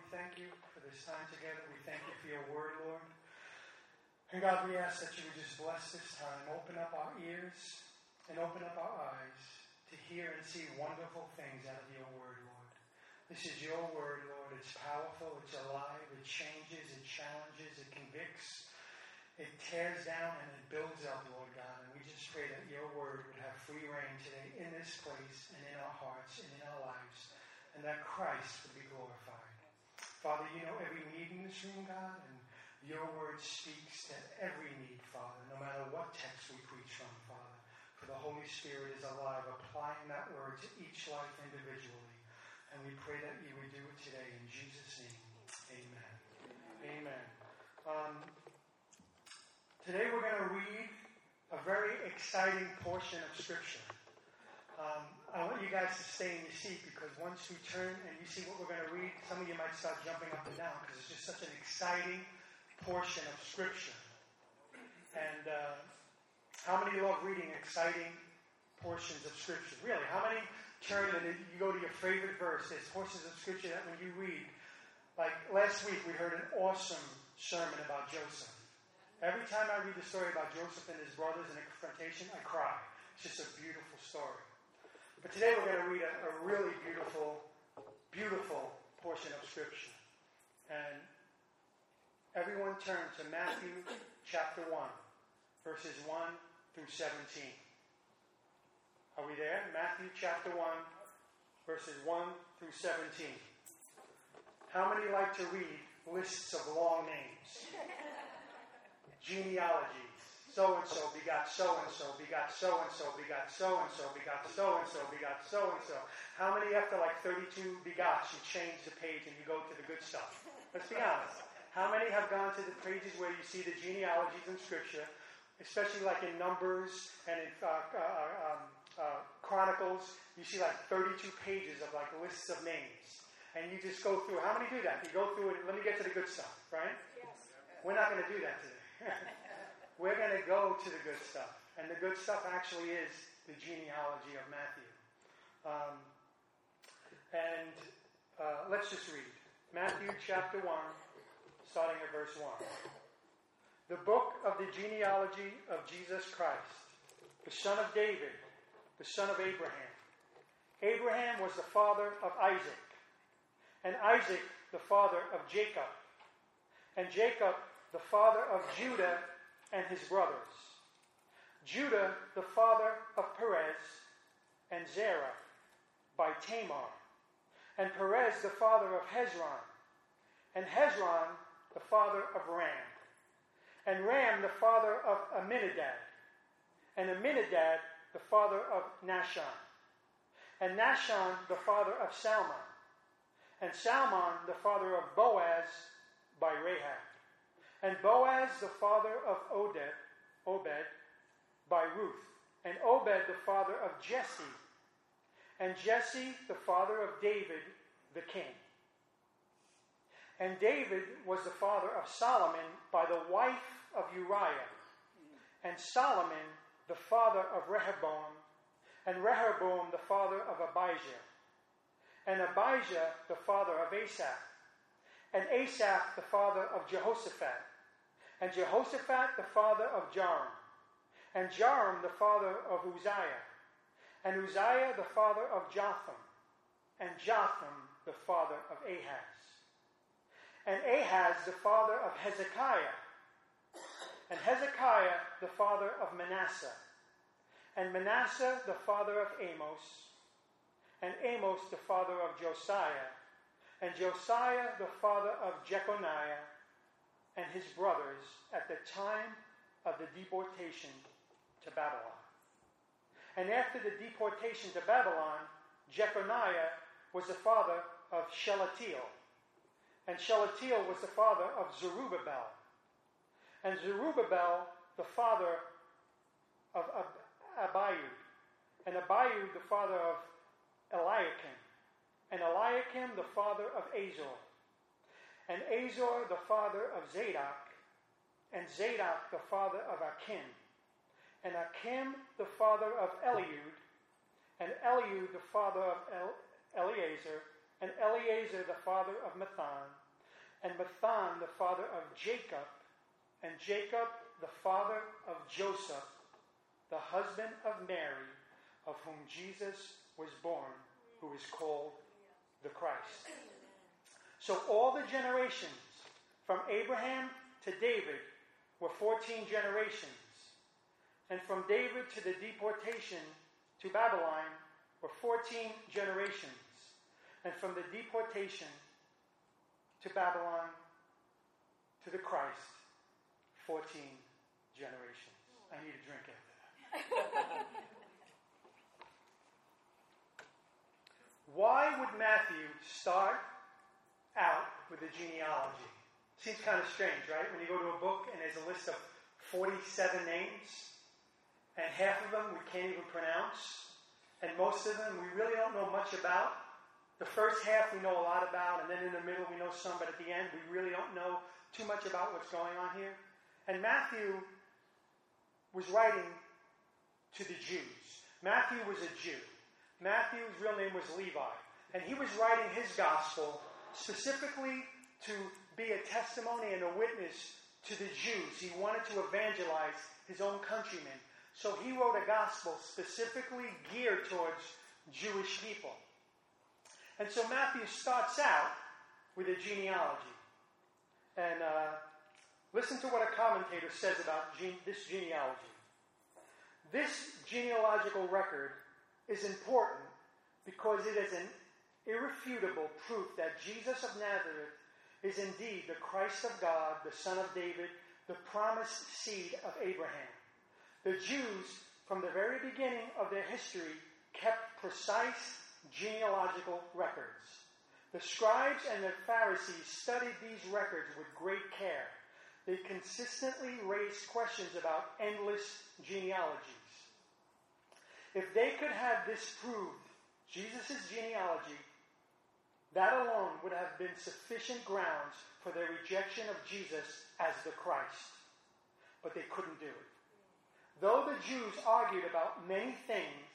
we thank you for this time together. We thank you for your word, Lord. And God, we ask that you would just bless this time. Open up our ears and open up our eyes to hear and see wonderful things out of your word, Lord. This is your word, Lord. It's powerful, it's alive, it changes, it challenges, it convicts, it tears down, and it builds up, Lord God. And we just pray that your word would have free reign today in this place and in our hearts and in our lives, and that Christ would be glorified. Father, you know every need in this room, God, and your word speaks to every need, Father, no matter what text we preach from, Father. For the Holy Spirit is alive, applying that word to each life individually. And we pray that you would do it today in Jesus' name. Amen. Amen. Um, today we're going to read a very exciting portion of Scripture. Um, I want you guys to stay in your seat because once we turn and you see what we're going to read, some of you might start jumping up and down because it's just such an exciting portion of Scripture. And uh, how many love reading exciting portions of Scripture? Really, how many turn and you go to your favorite verse. There's portions of scripture that when you read, like last week we heard an awesome sermon about Joseph. Every time I read the story about Joseph and his brothers in a confrontation, I cry. It's just a beautiful story. But today we're going to read a, a really beautiful, beautiful portion of scripture. And everyone turn to Matthew chapter 1, verses 1 through 17. Are we there? Matthew chapter 1, verses 1 through 17. How many like to read lists of long names? Genealogies. So and so begot so and so, begot so and so, begot so and so, begot so and so, begot so and so. How many after like 32 begots you change the page and you go to the good stuff? Let's be honest. How many have gone to the pages where you see the genealogies in Scripture, especially like in Numbers and in uh, uh, um, uh, Chronicles, you see like 32 pages of like lists of names. And you just go through, how many do that? You go through it, let me get to the good stuff, right? Yes. We're not going to do that today. We're going to go to the good stuff. And the good stuff actually is the genealogy of Matthew. Um, and uh, let's just read Matthew chapter 1, starting at verse 1. The book of the genealogy of Jesus Christ, the son of David the son of Abraham. Abraham was the father of Isaac, and Isaac the father of Jacob, and Jacob the father of Judah and his brothers. Judah the father of Perez and Zerah by Tamar, and Perez the father of Hezron, and Hezron the father of Ram, and Ram the father of Aminadab, and Aminadab, the father of Nahshon, and Nahshon, the father of Salmon, and Salmon, the father of Boaz by Rahab, and Boaz, the father of Oded, Obed by Ruth, and Obed, the father of Jesse, and Jesse, the father of David, the king. And David was the father of Solomon by the wife of Uriah, and Solomon the father of Rehoboam, and Rehoboam the father of Abijah, and Abijah the father of Asaph, and Asaph the father of Jehoshaphat, and Jehoshaphat the father of Joram, and Joram the father of Uzziah, and Uzziah the father of Jotham, and Jotham the father of Ahaz, and Ahaz the father of Hezekiah, and Hezekiah the father of Manasseh, and Manasseh the father of Amos, and Amos the father of Josiah, and Josiah the father of Jeconiah and his brothers at the time of the deportation to Babylon. And after the deportation to Babylon, Jeconiah was the father of Shealtiel. and Shealtiel was the father of Zerubbabel, and Zerubbabel the father of Abiud, and Abiud the father of Eliakim, and Eliakim the father of Azor, and Azor the father of Zadok, and Zadok the father of Akim, and Akim the father of Eliud, and Eliud the father of El- Eleazar, and Eleazar the father of Matthan, and Matthan the father of Jacob, and Jacob the father of Joseph, the husband of Mary, of whom Jesus was born, who is called the Christ. So all the generations from Abraham to David were 14 generations. And from David to the deportation to Babylon were 14 generations. And from the deportation to Babylon to the Christ, 14 generations. I need a drink after that. Why would Matthew start out with the genealogy? Seems kind of strange, right? When you go to a book and there's a list of 47 names, and half of them we can't even pronounce, and most of them we really don't know much about. The first half we know a lot about, and then in the middle we know some, but at the end we really don't know too much about what's going on here. And Matthew was writing to the Jews. Matthew was a Jew. Matthew's real name was Levi. And he was writing his gospel specifically to be a testimony and a witness to the Jews. He wanted to evangelize his own countrymen. So he wrote a gospel specifically geared towards Jewish people. And so Matthew starts out with a genealogy. And uh, listen to what a commentator says about gene- this genealogy. This genealogical record is important because it is an irrefutable proof that Jesus of Nazareth is indeed the Christ of God, the Son of David, the promised seed of Abraham. The Jews, from the very beginning of their history, kept precise genealogical records. The scribes and the Pharisees studied these records with great care. They consistently raised questions about endless genealogies. If they could have disproved Jesus' genealogy, that alone would have been sufficient grounds for their rejection of Jesus as the Christ. But they couldn't do it. Though the Jews argued about many things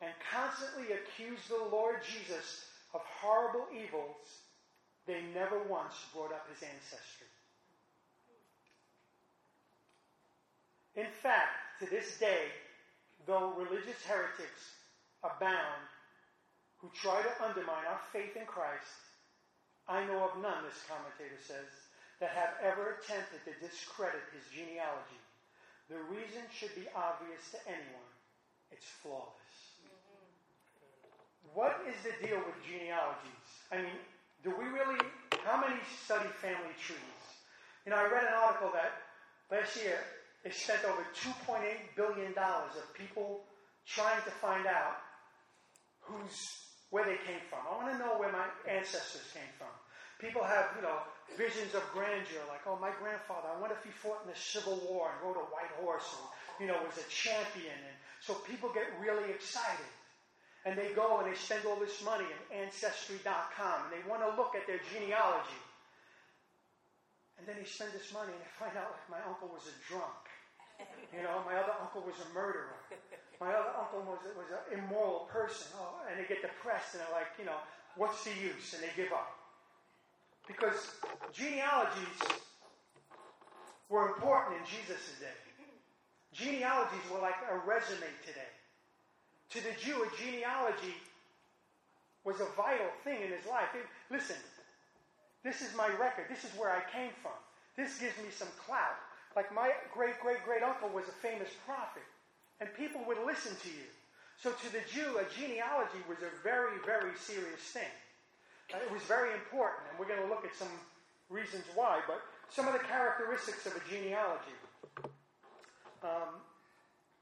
and constantly accused the Lord Jesus of horrible evils, they never once brought up his ancestry. In fact, to this day, though religious heretics abound who try to undermine our faith in Christ, I know of none, this commentator says, that have ever attempted to discredit his genealogy. The reason should be obvious to anyone. It's flawless. What is the deal with genealogies? I mean, do we really, how many study family trees? You know, I read an article that last year they spent over $2.8 billion of people trying to find out who's, where they came from. I want to know where my ancestors came from. People have, you know, visions of grandeur, like, oh, my grandfather, I wonder if he fought in the Civil War and rode a white horse and, you know, was a champion. And so people get really excited. And they go and they spend all this money on Ancestry.com and they want to look at their genealogy. And then they spend this money and they find out, like, my uncle was a drunk. You know, my other uncle was a murderer. My other uncle was, was an immoral person. Oh, and they get depressed and they're like, you know, what's the use? And they give up. Because genealogies were important in Jesus' day. Genealogies were like a resume today. To the Jew, a genealogy was a vital thing in his life. It, listen, this is my record. This is where I came from. This gives me some clout. Like my great great great uncle was a famous prophet, and people would listen to you. So to the Jew, a genealogy was a very, very serious thing. Uh, it was very important, and we're going to look at some reasons why, but some of the characteristics of a genealogy. Um,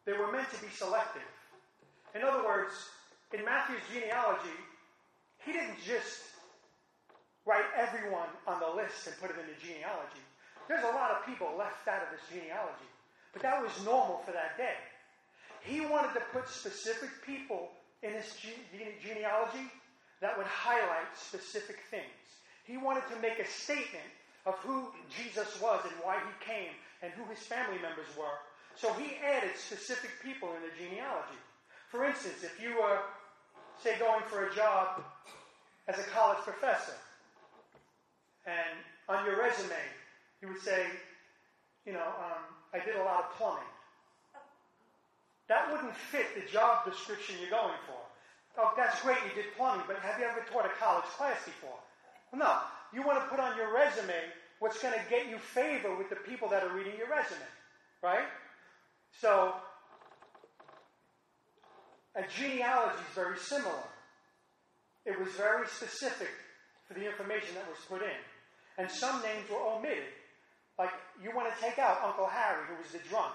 they were meant to be selective. In other words, in Matthew's genealogy, he didn't just write everyone on the list and put it in the genealogy. There's a lot of people left out of this genealogy, but that was normal for that day. He wanted to put specific people in his gene- genealogy that would highlight specific things. He wanted to make a statement of who Jesus was and why he came and who his family members were. So he added specific people in the genealogy. For instance, if you were, say, going for a job as a college professor. And on your resume, you would say, you know, um, I did a lot of plumbing. That wouldn't fit the job description you're going for. Oh, that's great, you did plumbing, but have you ever taught a college class before? Well, no. You want to put on your resume what's going to get you favor with the people that are reading your resume, right? So, a genealogy is very similar. It was very specific for the information that was put in. And some names were omitted. Like, you want to take out Uncle Harry, who was the drunk.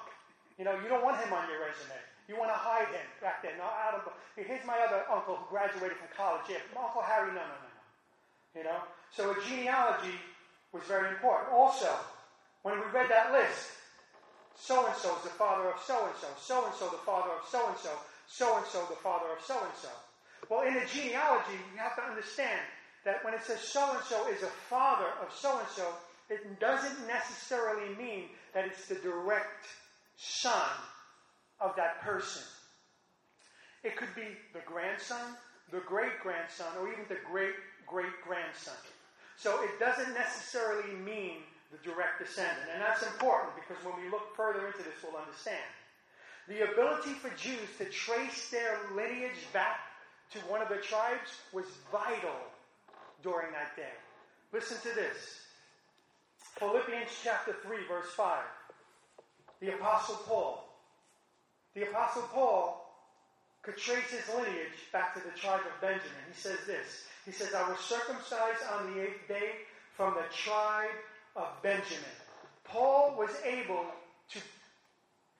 You know, you don't want him on your resume. You want to hide him back out of, here's my other uncle who graduated from college. Yeah, Uncle Harry, no, no, no, no. You know? So a genealogy was very important. Also, when we read that list, so and so is the father of so and so, so and so the father of so and so, so and so the father of so and so. Well, in a genealogy, you have to understand that when it says so and so is a father of so and so, it doesn't necessarily mean that it's the direct son of that person. It could be the grandson, the great grandson, or even the great great grandson. So it doesn't necessarily mean the direct descendant. And that's important because when we look further into this, we'll understand. The ability for Jews to trace their lineage back to one of the tribes was vital during that day. Listen to this Philippians chapter 3, verse 5. The Apostle Paul. The Apostle Paul could trace his lineage back to the tribe of Benjamin. He says this He says, I was circumcised on the eighth day from the tribe of Benjamin. Paul was able to,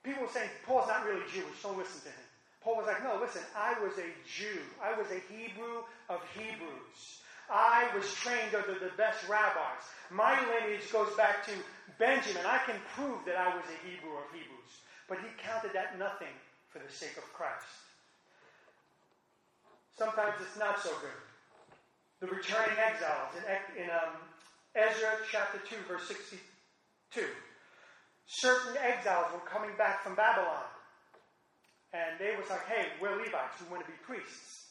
people were saying, Paul's not really Jewish, don't listen to him. Paul was like, no, listen, I was a Jew. I was a Hebrew of Hebrews. I was trained under the best rabbis. My lineage goes back to Benjamin. I can prove that I was a Hebrew of Hebrews. But he counted that nothing for the sake of Christ. Sometimes it's not so good. The returning exiles in, in um, Ezra chapter 2, verse 62. Certain exiles were coming back from Babylon. And they was like, hey, we're Levites. We want to be priests.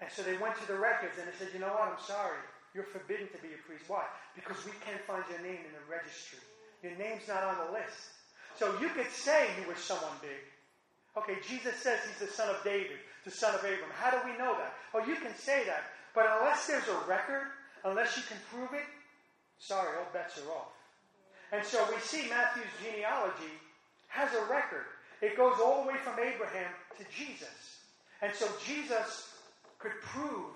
And so they went to the records and they said, you know what? I'm sorry. You're forbidden to be a priest. Why? Because we can't find your name in the registry. Your name's not on the list. So you could say you were someone big. Okay, Jesus says he's the son of David, the son of Abraham. How do we know that? Oh, you can say that. But unless there's a record, unless you can prove it, sorry, all bets are off. And so we see Matthew's genealogy has a record. It goes all the way from Abraham to Jesus. And so Jesus could prove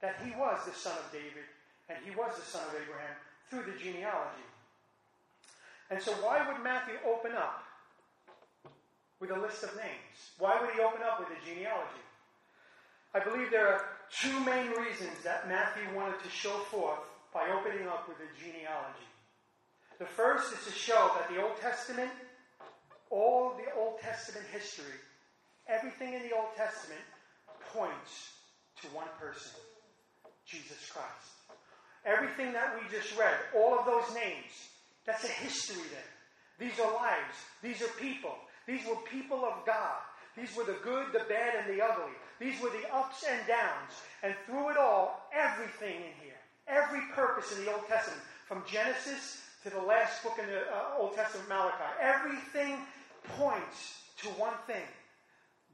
that he was the son of David and he was the son of Abraham through the genealogy. And so, why would Matthew open up with a list of names? Why would he open up with a genealogy? I believe there are two main reasons that Matthew wanted to show forth by opening up with a genealogy. The first is to show that the Old Testament all the Old Testament history, everything in the Old Testament points to one person Jesus Christ. Everything that we just read, all of those names, that's a history there. These are lives, these are people. These were people of God. These were the good, the bad, and the ugly. These were the ups and downs. And through it all, everything in here, every purpose in the Old Testament, from Genesis to the last book in the uh, Old Testament, Malachi, everything points to one thing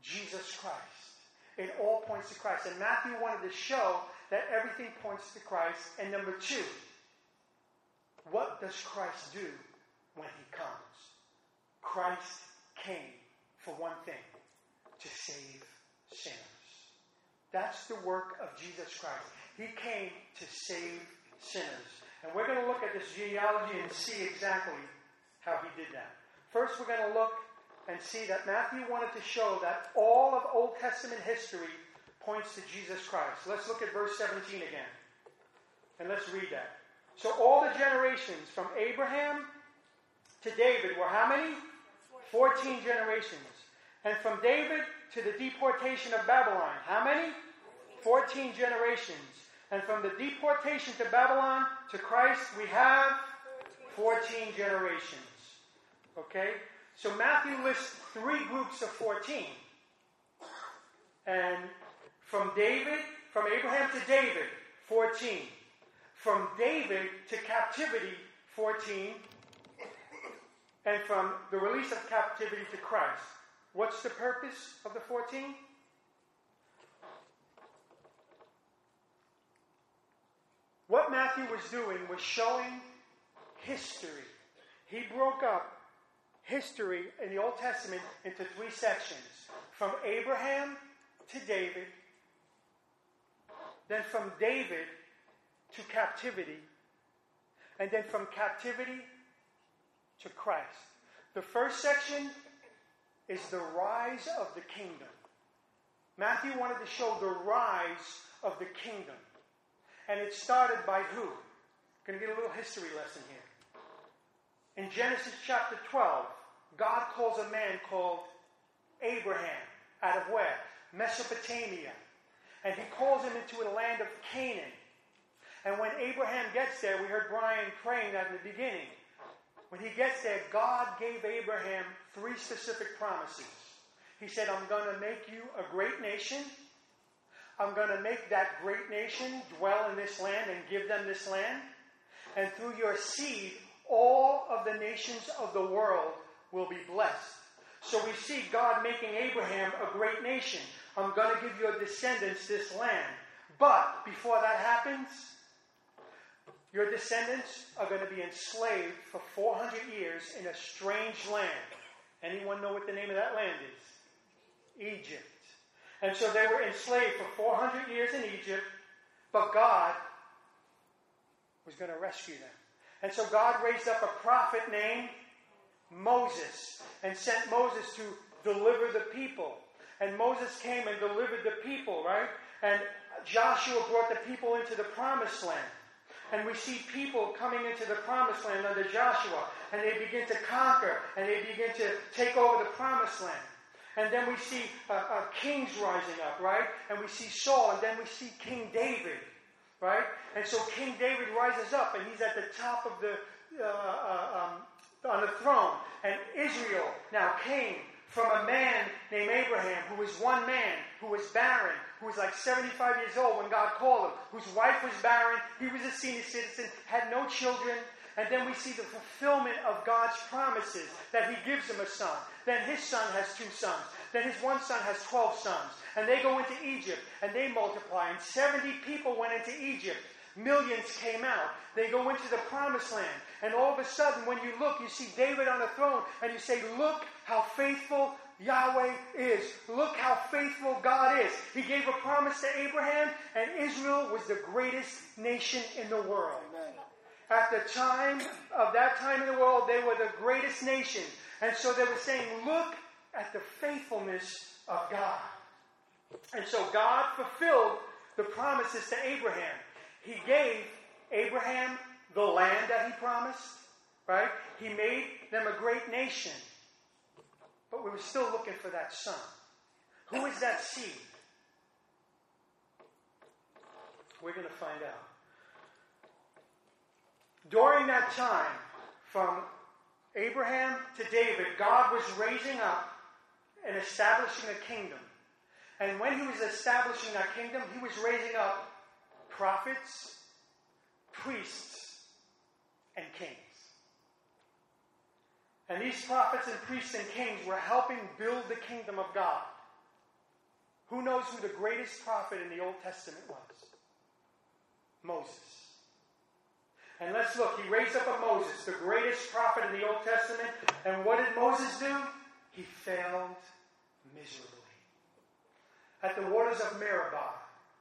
Jesus Christ. It all points to Christ. And Matthew wanted to show that everything points to Christ. And number two, what does Christ do when he comes? Christ came for one thing to save sinners. That's the work of Jesus Christ. He came to save sinners. And we're going to look at this genealogy and see exactly how he did that. First, we're going to look and see that Matthew wanted to show that all of Old Testament history points to Jesus Christ. Let's look at verse 17 again. And let's read that. So all the generations from Abraham to David were how many? 14 generations. And from David to the deportation of Babylon, how many? 14 generations. And from the deportation to Babylon to Christ, we have 14 generations. Okay? So Matthew lists three groups of 14. And from David, from Abraham to David, 14. From David to captivity, 14. And from the release of captivity to Christ. What's the purpose of the 14? What Matthew was doing was showing history. He broke up history in the Old Testament into three sections from Abraham to David, then from David to captivity, and then from captivity to Christ. The first section is the rise of the kingdom. Matthew wanted to show the rise of the kingdom. And it started by who? Going to get a little history lesson here. In Genesis chapter 12, God calls a man called Abraham out of where? Mesopotamia. And he calls him into a land of Canaan. And when Abraham gets there, we heard Brian praying that in the beginning. When he gets there, God gave Abraham three specific promises. He said, I'm going to make you a great nation. I'm going to make that great nation dwell in this land and give them this land. And through your seed, all of the nations of the world will be blessed. So we see God making Abraham a great nation. I'm going to give your descendants this land. But before that happens, your descendants are going to be enslaved for 400 years in a strange land. Anyone know what the name of that land is? Egypt. And so they were enslaved for 400 years in Egypt, but God was going to rescue them. And so God raised up a prophet named Moses and sent Moses to deliver the people. And Moses came and delivered the people, right? And Joshua brought the people into the promised land. And we see people coming into the promised land under Joshua, and they begin to conquer, and they begin to take over the promised land. And then we see uh, uh, kings rising up, right? And we see Saul, and then we see King David, right? And so King David rises up, and he's at the top of the uh, uh um, on the throne. And Israel now came from a man named Abraham, who was one man, who was barren, who was like 75 years old when God called him, whose wife was barren, he was a senior citizen, had no children. And then we see the fulfillment of God's promises that he gives him a son. Then his son has two sons. Then his one son has 12 sons. And they go into Egypt and they multiply. And 70 people went into Egypt. Millions came out. They go into the promised land. And all of a sudden, when you look, you see David on the throne, and you say, Look how faithful Yahweh is. Look how faithful God is. He gave a promise to Abraham, and Israel was the greatest nation in the world. At the time of that time in the world, they were the greatest nation. And so they were saying, Look at the faithfulness of God. And so God fulfilled the promises to Abraham. He gave Abraham the land that he promised, right? He made them a great nation. But we were still looking for that son. Who is that seed? We're going to find out. During that time, from Abraham to David, God was raising up and establishing a kingdom. And when he was establishing that kingdom, he was raising up prophets, priests, and kings. And these prophets and priests and kings were helping build the kingdom of God. Who knows who the greatest prophet in the Old Testament was? Moses. And let's look. He raised up a Moses, the greatest prophet in the Old Testament. And what did Moses do? He failed miserably. At the waters of Meribah,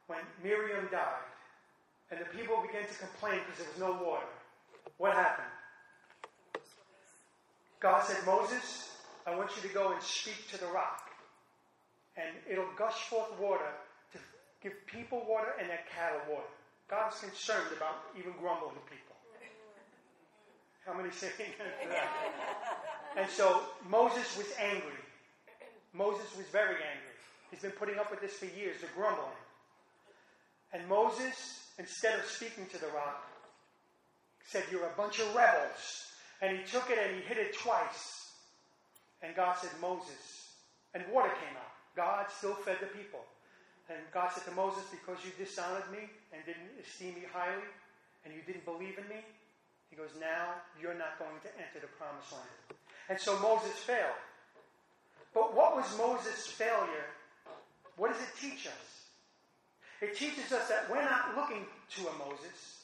when Miriam died, and the people began to complain because there was no water. What happened? God said, Moses, I want you to go and speak to the rock. And it'll gush forth water to give people water and their cattle water. God's concerned about even grumbling people. How many say amen? And so Moses was angry. Moses was very angry. He's been putting up with this for years, the grumbling. And Moses instead of speaking to the rock, said, You're a bunch of rebels. And he took it and he hit it twice. And God said, Moses. And water came out. God still fed the people. And God said to Moses, Because you dishonored me and didn't esteem me highly, and you didn't believe in me, he goes, Now you're not going to enter the promised land. And so Moses failed. But what was Moses' failure? What does it teach us? It teaches us that we're not looking to a Moses.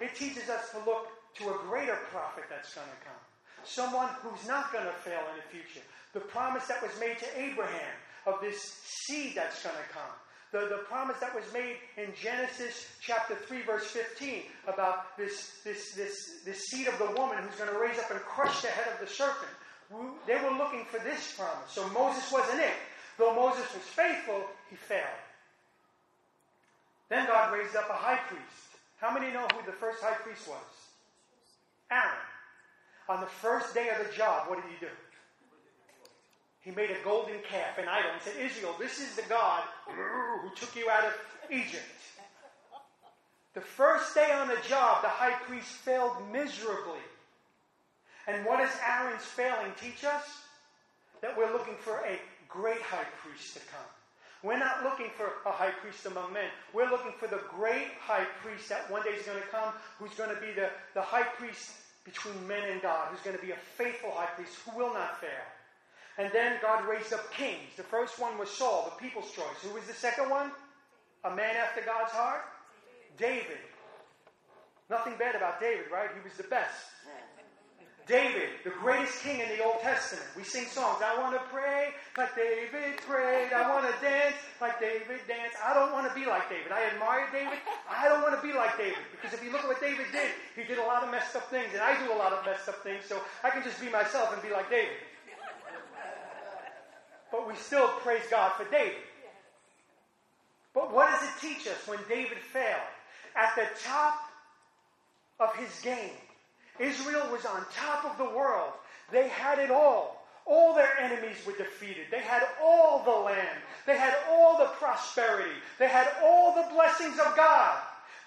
It teaches us to look to a greater prophet that's going to come. Someone who's not going to fail in the future. The promise that was made to Abraham of this seed that's going to come. The, the promise that was made in Genesis chapter 3, verse 15, about this, this, this, this seed of the woman who's going to raise up and crush the head of the serpent. They were looking for this promise. So Moses wasn't it. Though Moses was faithful, he failed. Then God raised up a high priest. How many know who the first high priest was? Aaron. On the first day of the job, what did he do? He made a golden calf, an idol, and said, Israel, this is the God who took you out of Egypt. The first day on the job, the high priest failed miserably. And what does Aaron's failing teach us? That we're looking for a great high priest to come. We're not looking for a high priest among men. We're looking for the great high priest that one day is going to come, who's going to be the, the high priest between men and God, who's going to be a faithful high priest who will not fail. And then God raised up kings. The first one was Saul, the people's choice. Who was the second one? A man after God's heart? David. Nothing bad about David, right? He was the best. David, the greatest king in the Old Testament. We sing songs. I want to pray like David prayed. I want to dance like David danced. I don't want to be like David. I admire David. I don't want to be like David. Because if you look at what David did, he did a lot of messed up things. And I do a lot of messed up things. So I can just be myself and be like David. But we still praise God for David. But what does it teach us when David failed? At the top of his game, Israel was on top of the world. They had it all. All their enemies were defeated. They had all the land. They had all the prosperity. They had all the blessings of God.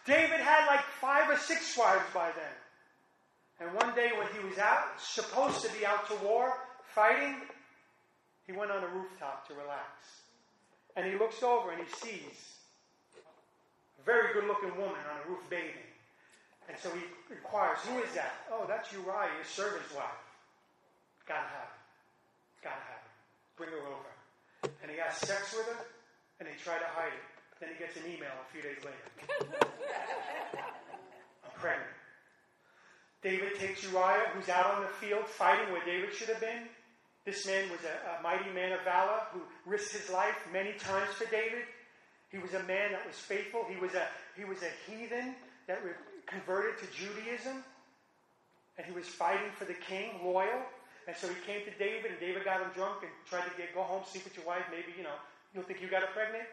David had like five or six wives by then. And one day when he was out, supposed to be out to war, fighting, he went on a rooftop to relax. And he looks over and he sees a very good looking woman on a roof bathing. And so he inquires, Who is that? Oh, that's Uriah, your servant's wife. Gotta have it. Gotta have it. Bring her over. And he has sex with her, and they try to hide it. Then he gets an email a few days later. I'm pregnant. David takes Uriah, who's out on the field fighting where David should have been. This man was a, a mighty man of valor who risked his life many times for David. He was a man that was faithful. He was a, he was a heathen that converted to Judaism, and he was fighting for the king, loyal. And so he came to David, and David got him drunk and tried to get go home, sleep with your wife. Maybe you know you'll think you got her pregnant.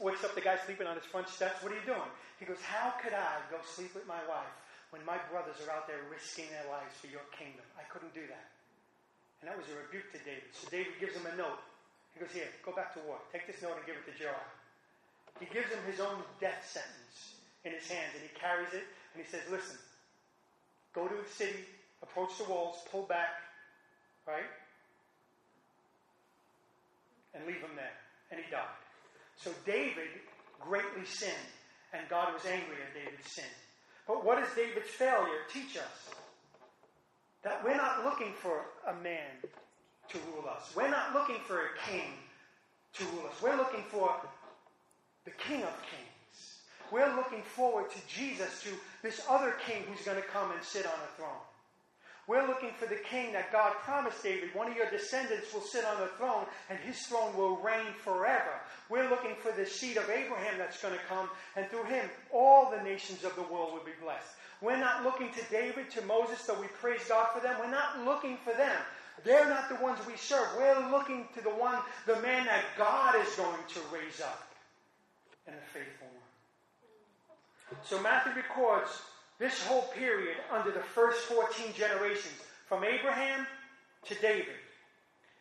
Wakes up the guy sleeping on his front steps. What are you doing? He goes, How could I go sleep with my wife when my brothers are out there risking their lives for your kingdom? I couldn't do that. And that was a rebuke to David. So David gives him a note. He goes, Here, go back to war. Take this note and give it to Joab. He gives him his own death sentence in his hands and he carries it and he says, Listen, go to the city, approach the walls, pull back, right? And leave him there. And he died. So David greatly sinned, and God was angry at David's sin. But what does David's failure teach us? That we're not looking for a man to rule us. We're not looking for a king to rule us. We're looking for the King of Kings. We're looking forward to Jesus, to this other king who's going to come and sit on a throne. We're looking for the king that God promised David. One of your descendants will sit on the throne, and his throne will reign forever. We're looking for the seed of Abraham that's going to come, and through him, all the nations of the world will be blessed. We're not looking to David, to Moses, though we praise God for them. We're not looking for them. They're not the ones we serve. We're looking to the one, the man that God is going to raise up and a faithful one. So Matthew records this whole period under the first 14 generations, from Abraham to David.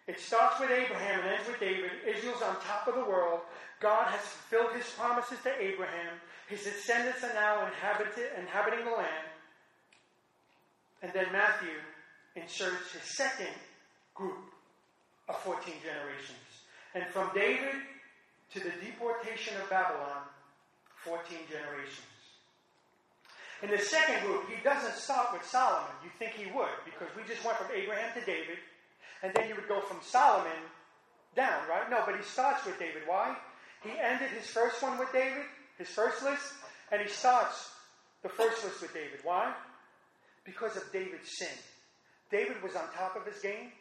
It starts with Abraham and ends with David. Israel's on top of the world. God has fulfilled his promises to Abraham. His descendants are now inhabiting the land. And then Matthew inserts his second group of 14 generations. And from David to the deportation of Babylon, 14 generations. In the second group, he doesn't start with Solomon. You think he would, because we just went from Abraham to David, and then you would go from Solomon down, right? No, but he starts with David. Why? He ended his first one with David, his first list, and he starts the first list with David. Why? Because of David's sin. David was on top of his game,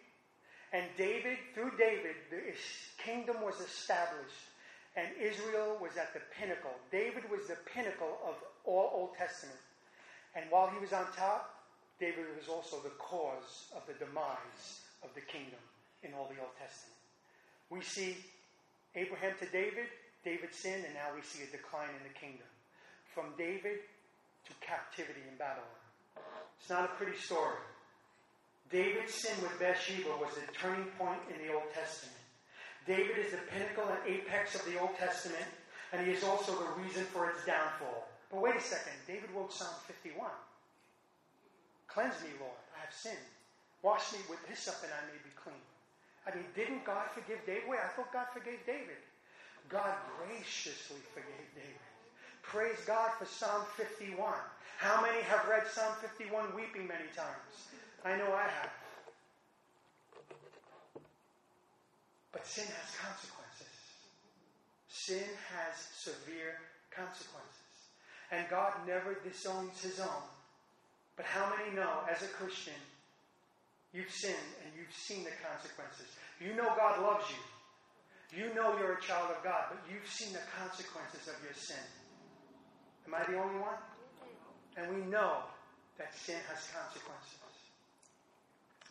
and David, through David, the kingdom was established, and Israel was at the pinnacle. David was the pinnacle of all Old Testament. And while he was on top, David was also the cause of the demise of the kingdom in all the Old Testament. We see Abraham to David, David sinned, and now we see a decline in the kingdom. From David to captivity in Babylon. It's not a pretty story. David's sin with Bathsheba was a turning point in the Old Testament. David is the pinnacle and apex of the Old Testament, and he is also the reason for its downfall. But wait a second. David wrote Psalm 51. Cleanse me, Lord. I have sinned. Wash me with hyssop and I may be clean. I mean, didn't God forgive David? Wait, I thought God forgave David. God graciously forgave David. Praise God for Psalm 51. How many have read Psalm 51 weeping many times? I know I have. But sin has consequences. Sin has severe consequences. And God never disowns his own. But how many know, as a Christian, you've sinned and you've seen the consequences? You know God loves you. You know you're a child of God, but you've seen the consequences of your sin. Am I the only one? And we know that sin has consequences.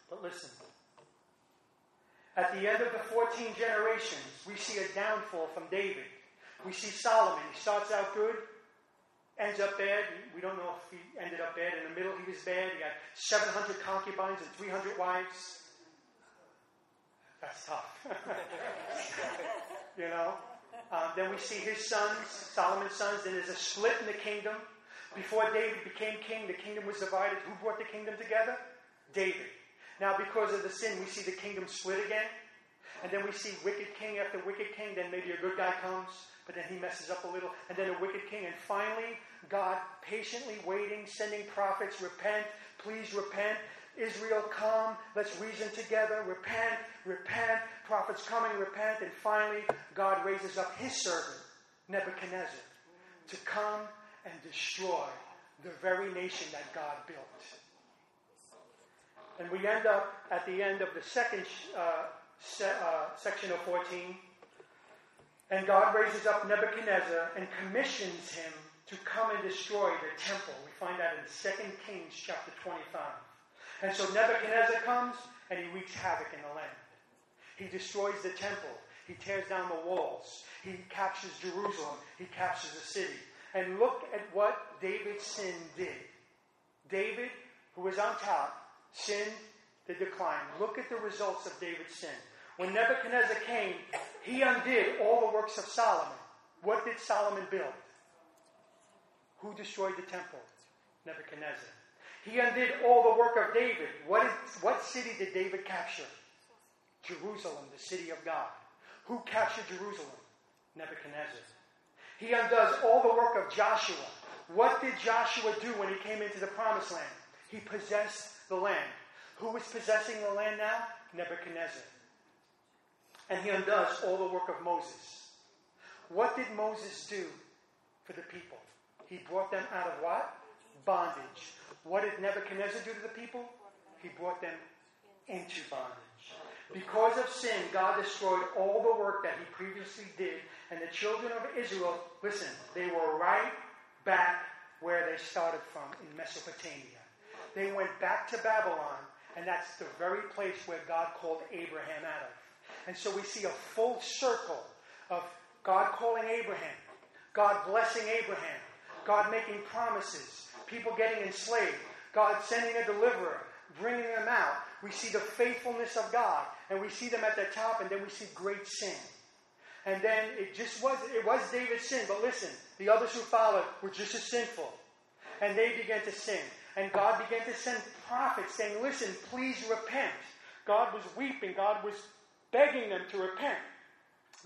But listen. At the end of the 14 generations, we see a downfall from David. We see Solomon. He starts out good, ends up bad. We don't know if he ended up bad. In the middle, he was bad. He had 700 concubines and 300 wives. That's tough. you know? Um, then we see his sons, Solomon's sons. Then there's a split in the kingdom. Before David became king, the kingdom was divided. Who brought the kingdom together? David. Now, because of the sin, we see the kingdom split again. And then we see wicked king after wicked king. Then maybe a good guy comes but then he messes up a little, and then a wicked king. And finally, God patiently waiting, sending prophets, repent, please repent. Israel, come, let's reason together, repent, repent. Prophets coming, repent. And finally, God raises up his servant, Nebuchadnezzar, to come and destroy the very nation that God built. And we end up at the end of the second uh, se- uh, section of 14 and God raises up Nebuchadnezzar and commissions him to come and destroy the temple. We find that in 2 Kings chapter 25. And so Nebuchadnezzar comes and he wreaks havoc in the land. He destroys the temple. He tears down the walls. He captures Jerusalem. He captures the city. And look at what David's sin did. David, who was on top, sinned the decline. Look at the results of David's sin. When Nebuchadnezzar came, he undid all the works of Solomon. What did Solomon build? Who destroyed the temple? Nebuchadnezzar. He undid all the work of David. What, what city did David capture? Jerusalem, the city of God. Who captured Jerusalem? Nebuchadnezzar. He undoes all the work of Joshua. What did Joshua do when he came into the promised land? He possessed the land. Who was possessing the land now? Nebuchadnezzar and he undoes all the work of Moses. What did Moses do for the people? He brought them out of what? Bondage. What did Nebuchadnezzar do to the people? He brought them into bondage. Because of sin, God destroyed all the work that he previously did, and the children of Israel, listen, they were right back where they started from in Mesopotamia. They went back to Babylon, and that's the very place where God called Abraham out of. And so we see a full circle of God calling Abraham, God blessing Abraham, God making promises, people getting enslaved, God sending a deliverer, bringing them out. We see the faithfulness of God, and we see them at the top, and then we see great sin. And then it just was it was David's sin, but listen, the others who followed were just as sinful. And they began to sin. And God began to send prophets saying, Listen, please repent. God was weeping. God was begging them to repent.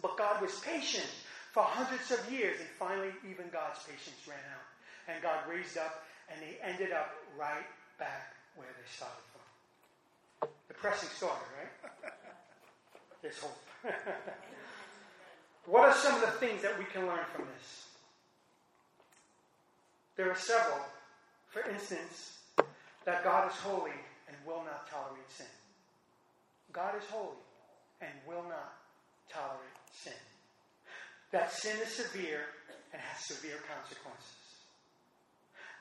But God was patient for hundreds of years, and finally, even God's patience ran out. And God raised up, and they ended up right back where they started from. Depressing story, right? There's hope. what are some of the things that we can learn from this? There are several. For instance, that God is holy and will not tolerate sin. God is holy and will not tolerate sin. That sin is severe and has severe consequences.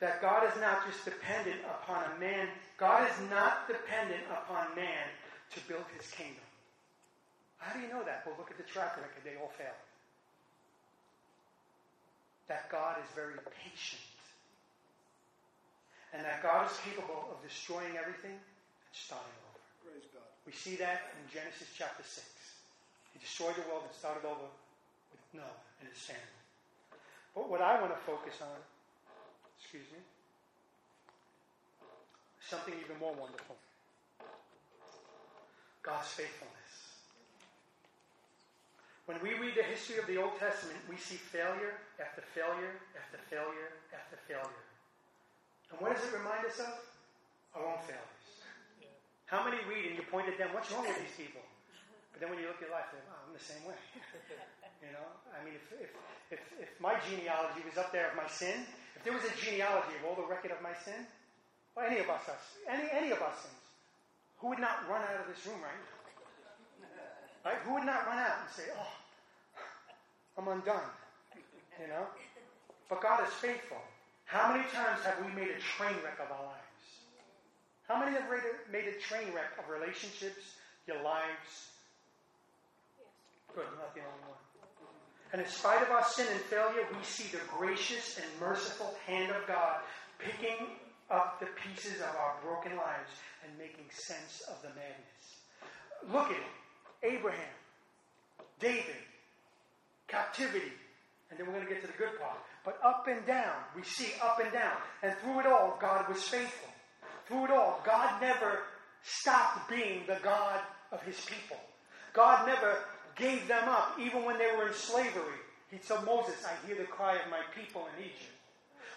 That God is not just dependent upon a man, God is not dependent upon man to build his kingdom. How do you know that? Well, look at the track record. They all failed. That God is very patient. And that God is capable of destroying everything and starting. We see that in Genesis chapter 6. He destroyed the world and started over with Noah and his family. But what I want to focus on, excuse me, something even more wonderful God's faithfulness. When we read the history of the Old Testament, we see failure after failure after failure after failure. And what does it remind us of? Our own failures. How many read and you point at them, what's wrong with these people? But then when you look at life, like, oh, I'm the same way. you know? I mean, if, if, if, if my genealogy was up there of my sin, if there was a genealogy of all the record of my sin, or any of us, us any, any of us sins, who would not run out of this room right now? Right? Who would not run out and say, oh, I'm undone? You know? But God is faithful. How many times have we made a train wreck of our lives? How many have made a train wreck of relationships, your lives? Good, I'm not the only one. And in spite of our sin and failure, we see the gracious and merciful hand of God picking up the pieces of our broken lives and making sense of the madness. Look at it. Abraham, David, captivity, and then we're going to get to the good part. But up and down, we see up and down. And through it all, God was faithful. Through it all, God never stopped being the God of his people. God never gave them up, even when they were in slavery. He told Moses, I hear the cry of my people in Egypt.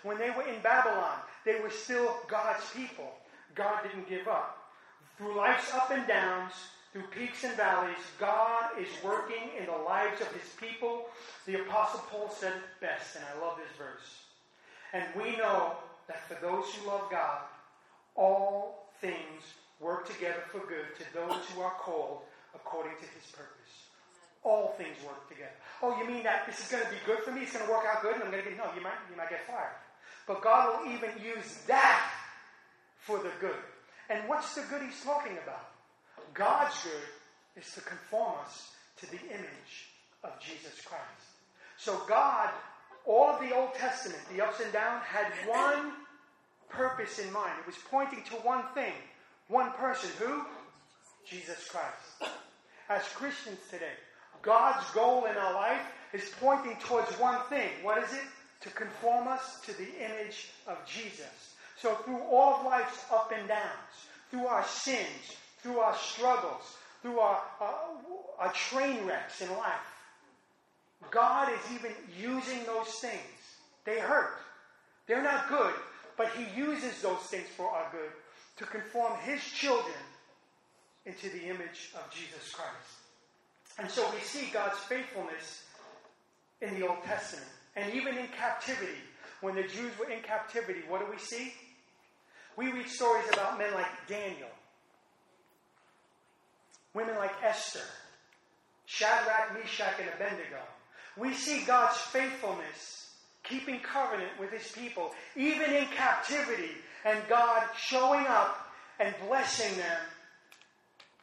When they were in Babylon, they were still God's people. God didn't give up. Through life's up and downs, through peaks and valleys, God is working in the lives of his people. The Apostle Paul said best, and I love this verse. And we know that for those who love God, all things work together for good to those who are called according to his purpose. All things work together. Oh, you mean that this is going to be good for me? It's going to work out good, and I'm going to get no. You might you might get fired, but God will even use that for the good. And what's the good he's talking about? God's good is to conform us to the image of Jesus Christ. So God, all of the Old Testament, the ups and downs, had one purpose in mind. It was pointing to one thing, one person. Who? Jesus Christ. As Christians today, God's goal in our life is pointing towards one thing. What is it? To conform us to the image of Jesus. So through all of life's up and downs, through our sins, through our struggles, through our, our, our train wrecks in life. God is even using those things. They hurt. They're not good, but He uses those things for our good to conform His children into the image of Jesus Christ. And so we see God's faithfulness in the Old Testament. And even in captivity, when the Jews were in captivity, what do we see? We read stories about men like Daniel, women like Esther, Shadrach, Meshach, and Abednego. We see God's faithfulness, keeping covenant with his people, even in captivity, and God showing up and blessing them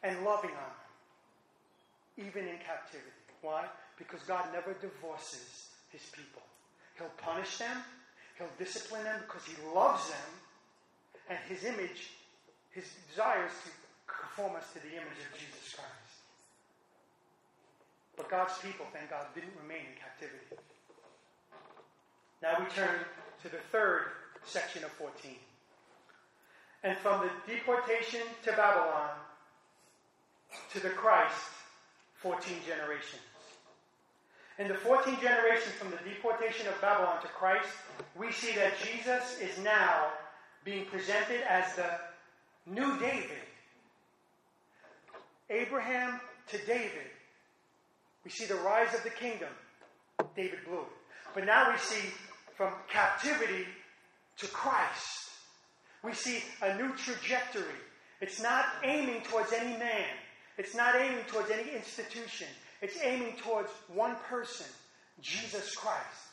and loving on them, even in captivity. Why? Because God never divorces his people. He'll punish them, he'll discipline them because he loves them, and his image, his desire is to conform us to the image of Jesus Christ. But God's people, thank God, didn't remain in captivity. Now we turn to the third section of 14. And from the deportation to Babylon to the Christ, 14 generations. In the 14 generations from the deportation of Babylon to Christ, we see that Jesus is now being presented as the new David. Abraham to David. We see the rise of the kingdom. David blew. But now we see from captivity to Christ. We see a new trajectory. It's not aiming towards any man. It's not aiming towards any institution. It's aiming towards one person, Jesus Christ.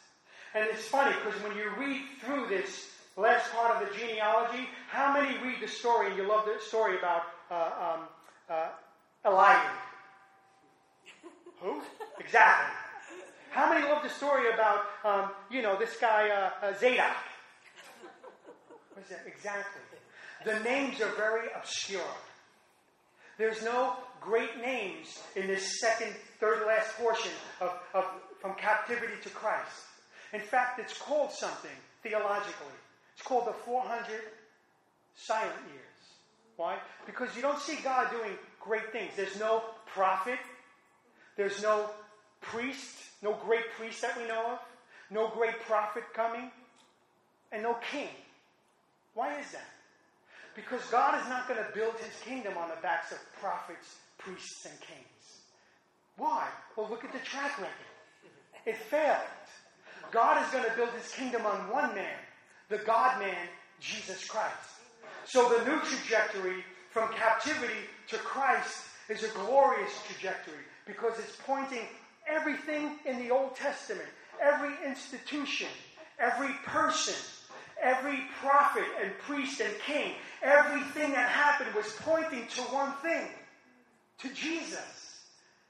And it's funny because when you read through this last part of the genealogy, how many read the story and you love the story about uh, um, uh, Eliud? Who? Exactly. How many love the story about, um, you know, this guy uh, uh Zadok? What is that? Exactly. The names are very obscure. There's no great names in this second, third last portion of, of from captivity to Christ. In fact, it's called something theologically. It's called the 400 silent years. Why? Because you don't see God doing great things. There's no prophet, there's no priest, no great priest that we know of, no great prophet coming, and no king. Why is that? Because God is not going to build his kingdom on the backs of prophets, priests, and kings. Why? Well, look at the track record. It failed. God is going to build his kingdom on one man, the God man, Jesus Christ. So the new trajectory from captivity to Christ is a glorious trajectory because it's pointing everything in the Old Testament, every institution, every person, every prophet and priest and king, everything that happened was pointing to one thing to Jesus.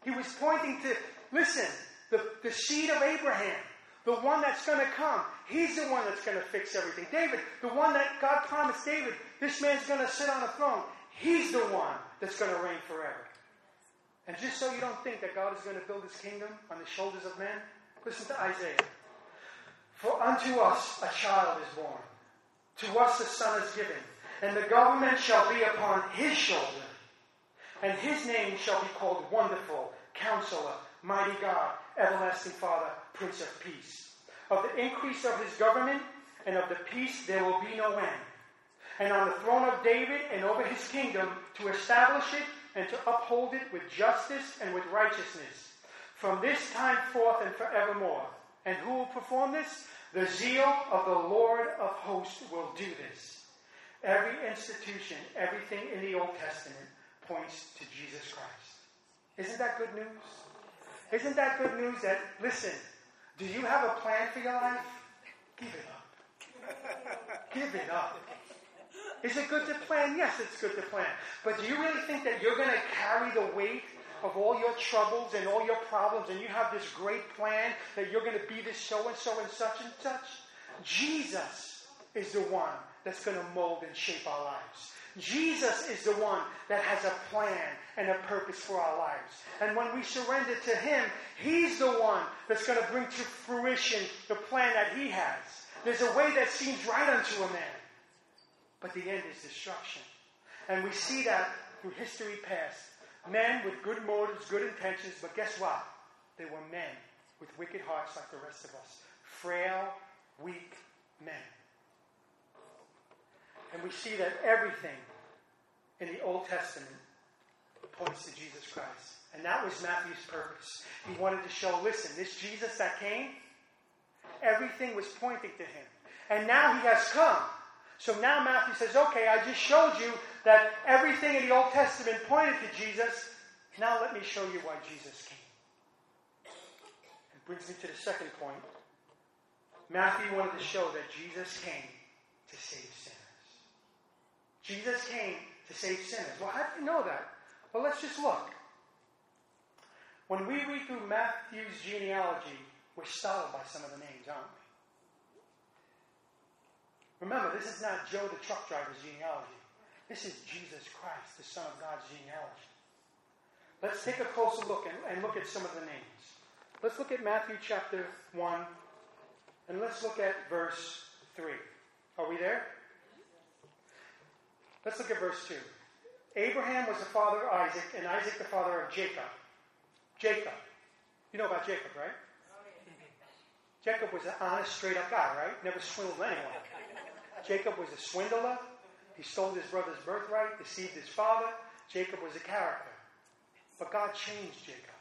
He was pointing to, listen, the, the seed of Abraham, the one that's going to come. He's the one that's going to fix everything. David, the one that God promised David, this man's going to sit on a throne. He's the one that's going to reign forever. And just so you don't think that God is going to build his kingdom on the shoulders of men, listen to Isaiah. For unto us a child is born, to us a son is given, and the government shall be upon his shoulder, and his name shall be called Wonderful, Counselor, Mighty God, Everlasting Father, Prince of Peace. Of the increase of his government and of the peace there will be no end. And on the throne of David and over his kingdom to establish it and to uphold it with justice and with righteousness from this time forth and forevermore. And who will perform this? The zeal of the Lord of hosts will do this. Every institution, everything in the Old Testament points to Jesus Christ. Isn't that good news? Isn't that good news that, listen, do you have a plan for your life? Give it up. Give it up. Is it good to plan? Yes, it's good to plan. But do you really think that you're going to carry the weight of all your troubles and all your problems and you have this great plan that you're going to be this so and so and such and such? Jesus is the one that's going to mold and shape our lives. Jesus is the one that has a plan and a purpose for our lives. And when we surrender to Him, He's the one that's going to bring to fruition the plan that He has. There's a way that seems right unto a man, but the end is destruction. And we see that through history past. Men with good motives, good intentions, but guess what? They were men with wicked hearts like the rest of us. Frail, weak men. And we see that everything in the Old Testament points to Jesus Christ. And that was Matthew's purpose. He wanted to show listen, this Jesus that came, everything was pointing to him. And now he has come. So now Matthew says, okay, I just showed you that everything in the Old Testament pointed to Jesus. Now let me show you why Jesus came. It brings me to the second point. Matthew wanted to show that Jesus came to save sinners. Jesus came to save sinners. Well, how do you know that? Well, let's just look. When we read through Matthew's genealogy, we're startled by some of the names, aren't we? Remember, this is not Joe the truck driver's genealogy. This is Jesus Christ, the Son of God's genealogy. Let's take a closer look and, and look at some of the names. Let's look at Matthew chapter 1, and let's look at verse 3. Are we there? Let's look at verse 2. Abraham was the father of Isaac, and Isaac the father of Jacob. Jacob. You know about Jacob, right? Oh, Jacob was an honest, straight up guy, right? Never swindled anyone. Jacob was a swindler. He stole his brother's birthright, deceived his father. Jacob was a character. But God changed Jacob.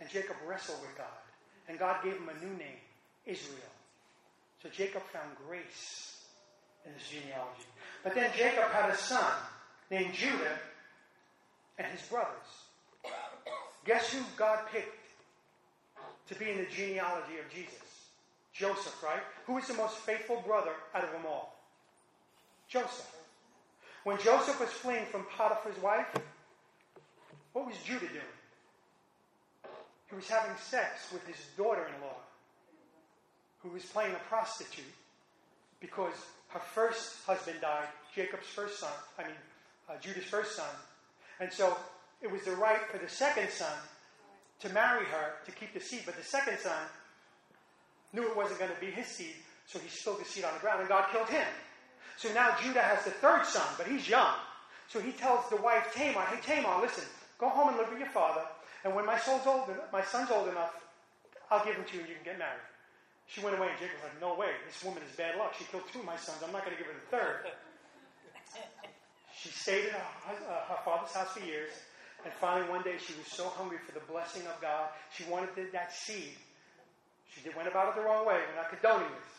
And Jacob wrestled with God. And God gave him a new name, Israel. So Jacob found grace in his genealogy. But then Jacob had a son named Judah and his brothers. Guess who God picked to be in the genealogy of Jesus? Joseph, right? Who is the most faithful brother out of them all? Joseph. When Joseph was fleeing from Potiphar's wife, what was Judah doing? He was having sex with his daughter in law, who was playing a prostitute because her first husband died, Jacob's first son, I mean, uh, Judah's first son. And so it was the right for the second son to marry her to keep the seed, but the second son knew it wasn't going to be his seed, so he spilled the seed on the ground, and God killed him. So now Judah has the third son, but he's young. So he tells the wife Tamar, "Hey Tamar, listen, go home and live with your father, and when my son's old, my son's old enough, I'll give him to you, and you can get married." She went away, and Jacob was like, "No way, this woman is bad luck. She killed two of my sons. I'm not going to give her the third." She stayed at her, uh, her father's house for years, and finally one day she was so hungry for the blessing of God, she wanted that seed. She did, went about it the wrong way. We're not condoning this.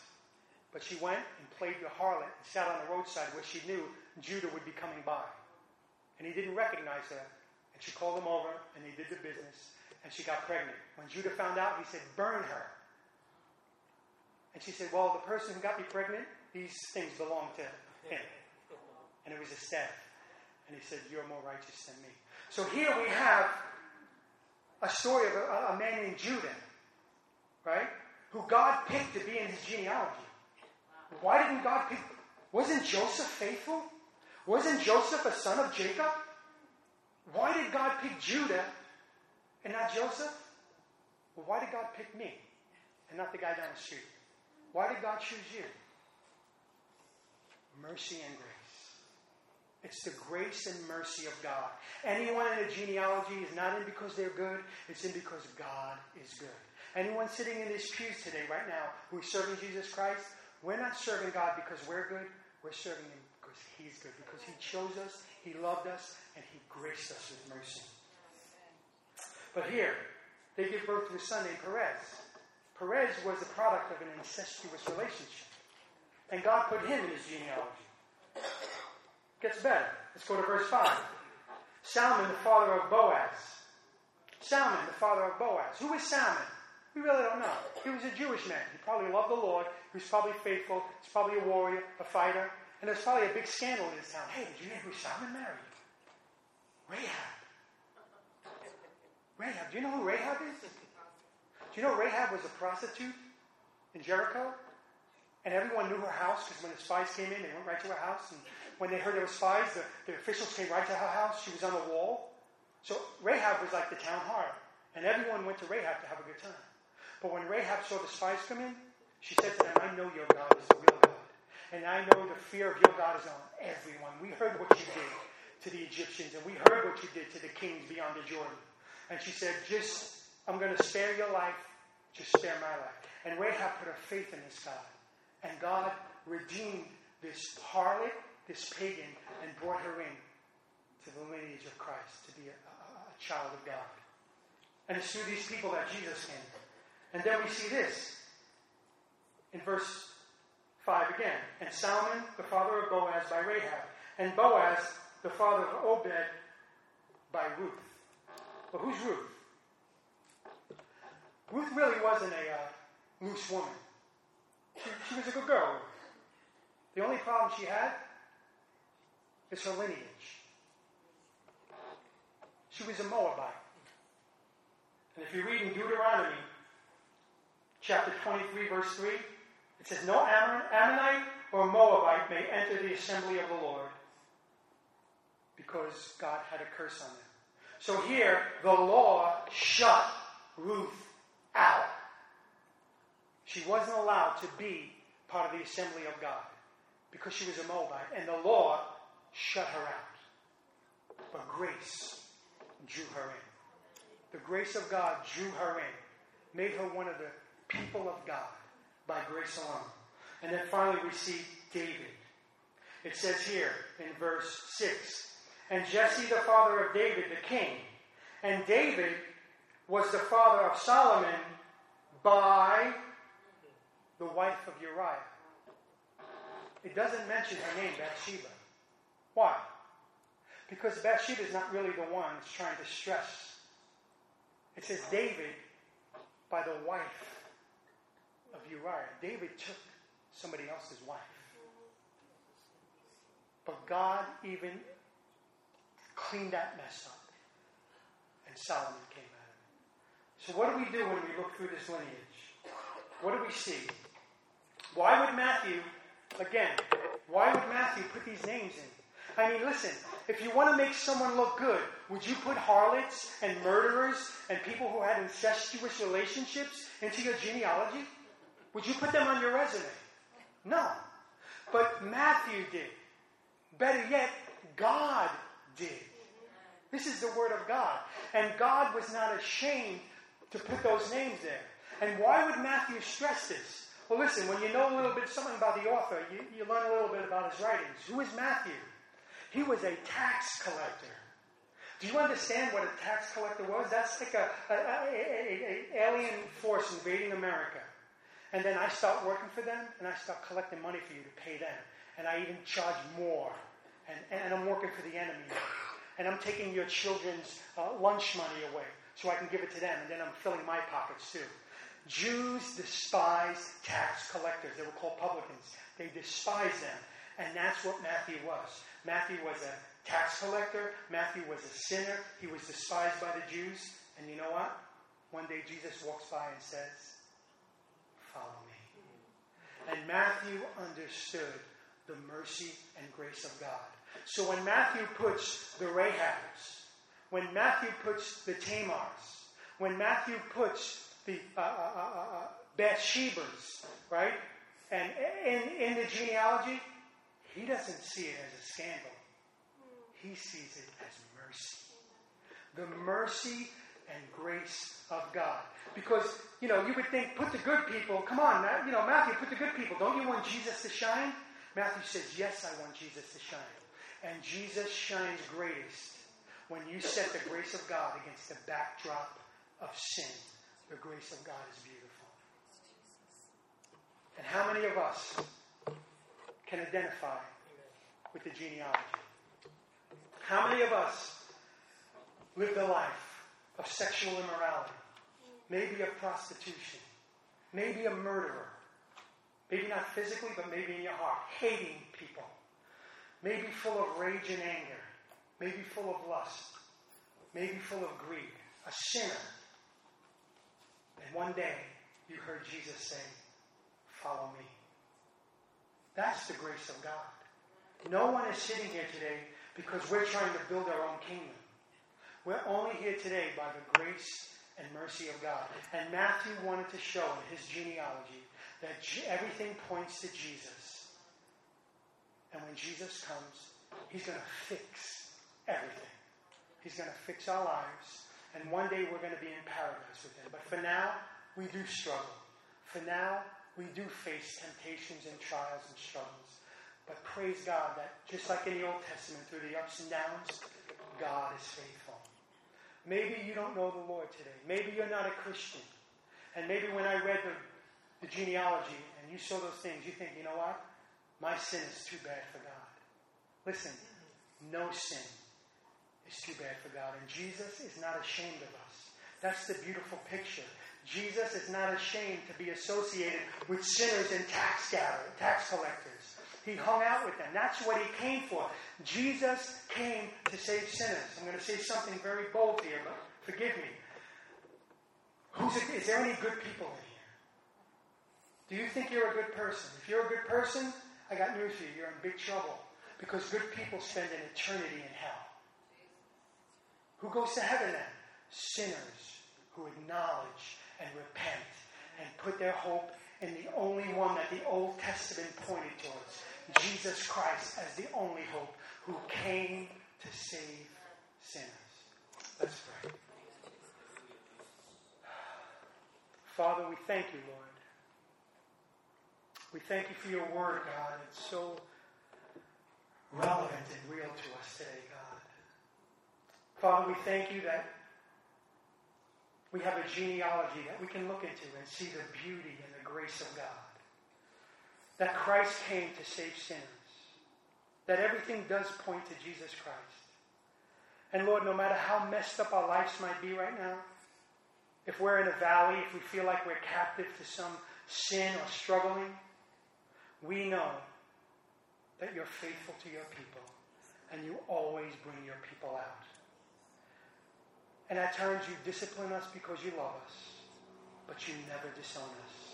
But she went and played the harlot and sat on the roadside where she knew Judah would be coming by. And he didn't recognize her. And she called him over and they did the business. And she got pregnant. When Judah found out, he said, Burn her. And she said, Well, the person who got me pregnant, these things belong to him. And it was a staff. And he said, You're more righteous than me. So here we have a story of a, a man named Judah, right? Who God picked to be in his genealogy. Why didn't God pick? Wasn't Joseph faithful? Wasn't Joseph a son of Jacob? Why did God pick Judah and not Joseph? Well, why did God pick me and not the guy down the street? Why did God choose you? Mercy and grace. It's the grace and mercy of God. Anyone in a genealogy is not in because they're good, it's in because God is good. Anyone sitting in these pews today, right now, who is serving Jesus Christ, we're not serving God because we're good, we're serving Him because He's good, because He chose us, He loved us, and He graced us with mercy. But here, they give birth to a son named Perez. Perez was the product of an incestuous relationship. And God put him in his genealogy gets better. Let's go to verse 5. Salmon, the father of Boaz. Salmon, the father of Boaz. Who is Salmon? We really don't know. He was a Jewish man. He probably loved the Lord. Was probably faithful. He's probably a warrior, a fighter. And there's probably a big scandal in his town. Hey, did you know who Salmon married? Rahab. Rahab. Do you know who Rahab is? Do you know Rahab was a prostitute in Jericho? And everyone knew her house because when the spies came in, they went right to her house and when they heard there were spies, the, the officials came right to her house. She was on the wall. So Rahab was like the town harlot. And everyone went to Rahab to have a good time. But when Rahab saw the spies come in, she said to them, I know your God is the real God. And I know the fear of your God is on everyone. We heard what you did to the Egyptians, and we heard what you did to the kings beyond the Jordan. And she said, just, I'm going to spare your life, just spare my life. And Rahab put her faith in this God. And God redeemed this harlot this pagan and brought her in to the lineage of Christ, to be a, a, a child of God. And it's through these people that Jesus came. And then we see this in verse 5 again. And Salmon, the father of Boaz, by Rahab. And Boaz, the father of Obed, by Ruth. Well, who's Ruth? Ruth really wasn't a uh, loose woman. She, she was a good girl. The only problem she had is her lineage. She was a Moabite. And if you read in Deuteronomy chapter 23, verse 3, it says, No Ammonite or Moabite may enter the assembly of the Lord because God had a curse on them. So here, the law shut Ruth out. She wasn't allowed to be part of the assembly of God because she was a Moabite. And the law shut her out. But grace drew her in. The grace of God drew her in, made her one of the people of God. By grace alone. And then finally we see David. It says here in verse 6 And Jesse, the father of David, the king, and David was the father of Solomon by the wife of Uriah. It doesn't mention her name, Bathsheba. Why? Because Bathsheba is not really the one that's trying to stress. It says David by the wife of Uriah. David took somebody else's wife. But God even cleaned that mess up. And Solomon came out of it. So, what do we do when we look through this lineage? What do we see? Why would Matthew, again, why would Matthew put these names in? I mean, listen, if you want to make someone look good, would you put harlots and murderers and people who had incestuous relationships into your genealogy? Would you put them on your resume? No. But Matthew did. Better yet, God did. This is the Word of God. And God was not ashamed to put those names there. And why would Matthew stress this? Well, listen, when you know a little bit something about the author, you, you learn a little bit about his writings. Who is Matthew? He was a tax collector. Do you understand what a tax collector was? That's like a, a, a, a, alien force invading America. And then I start working for them, and I start collecting money for you to pay them. And I even charge more. And, and I'm working for the enemy. And I'm taking your children's uh, lunch money away so I can give it to them. And then I'm filling my pockets too. Jews despised tax collectors. They were called publicans. They despised them. And that's what Matthew was. Matthew was a tax collector. Matthew was a sinner. He was despised by the Jews. And you know what? One day Jesus walks by and says, Follow me. And Matthew understood the mercy and grace of God. So when Matthew puts the Rahabs, when Matthew puts the Tamars, when Matthew puts the uh, uh, uh, uh, uh Bathshebas, right? And in, in the genealogy, he doesn't see it as a scandal. He sees it as mercy. The mercy and grace of God. Because, you know, you would think, put the good people, come on, you know, Matthew, put the good people. Don't you want Jesus to shine? Matthew says, yes, I want Jesus to shine. And Jesus shines greatest when you set the grace of God against the backdrop of sin the grace of God is beautiful. And how many of us can identify with the genealogy? How many of us live the life of sexual immorality? Maybe of prostitution. Maybe a murderer. Maybe not physically, but maybe in your heart. Hating people. Maybe full of rage and anger. Maybe full of lust. Maybe full of greed. A sinner and one day you heard Jesus say, Follow me. That's the grace of God. No one is sitting here today because we're trying to build our own kingdom. We're only here today by the grace and mercy of God. And Matthew wanted to show in his genealogy that everything points to Jesus. And when Jesus comes, he's going to fix everything. He's going to fix our lives. And one day we're going to be in paradise with Him. But for now, we do struggle. For now, we do face temptations and trials and struggles. But praise God that just like in the Old Testament, through the ups and downs, God is faithful. Maybe you don't know the Lord today. Maybe you're not a Christian. And maybe when I read the, the genealogy and you saw those things, you think, you know what? My sin is too bad for God. Listen, no sin is too bad for God. And Jesus is not ashamed of us. That's the beautiful picture. Jesus is not ashamed to be associated with sinners and tax gatherers, tax collectors. He hung out with them. That's what he came for. Jesus came to save sinners. I'm going to say something very bold here, but forgive me. Who's is there any good people in here? Do you think you're a good person? If you're a good person, I got news for you. You're in big trouble because good people spend an eternity in hell. Who goes to heaven then? Sinners who acknowledge and repent and put their hope in the only one that the Old Testament pointed towards Jesus Christ as the only hope who came to save sinners. Let's pray. Father, we thank you, Lord, We thank you for your word, God. It's so relevant and real to us today, God. Father, we thank you that we have a genealogy that we can look into and see the beauty and grace of God. That Christ came to save sinners. That everything does point to Jesus Christ. And Lord, no matter how messed up our lives might be right now, if we're in a valley, if we feel like we're captive to some sin or struggling, we know that you're faithful to your people and you always bring your people out. And at times you discipline us because you love us, but you never disown us.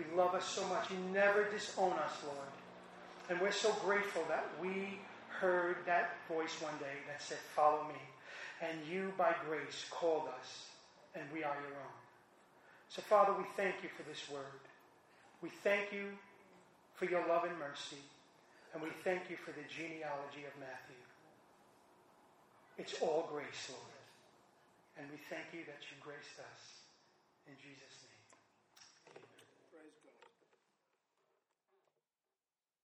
You love us so much. You never disown us, Lord. And we're so grateful that we heard that voice one day that said, Follow me. And you, by grace, called us, and we are your own. So, Father, we thank you for this word. We thank you for your love and mercy. And we thank you for the genealogy of Matthew. It's all grace, Lord. And we thank you that you graced us. In Jesus' name.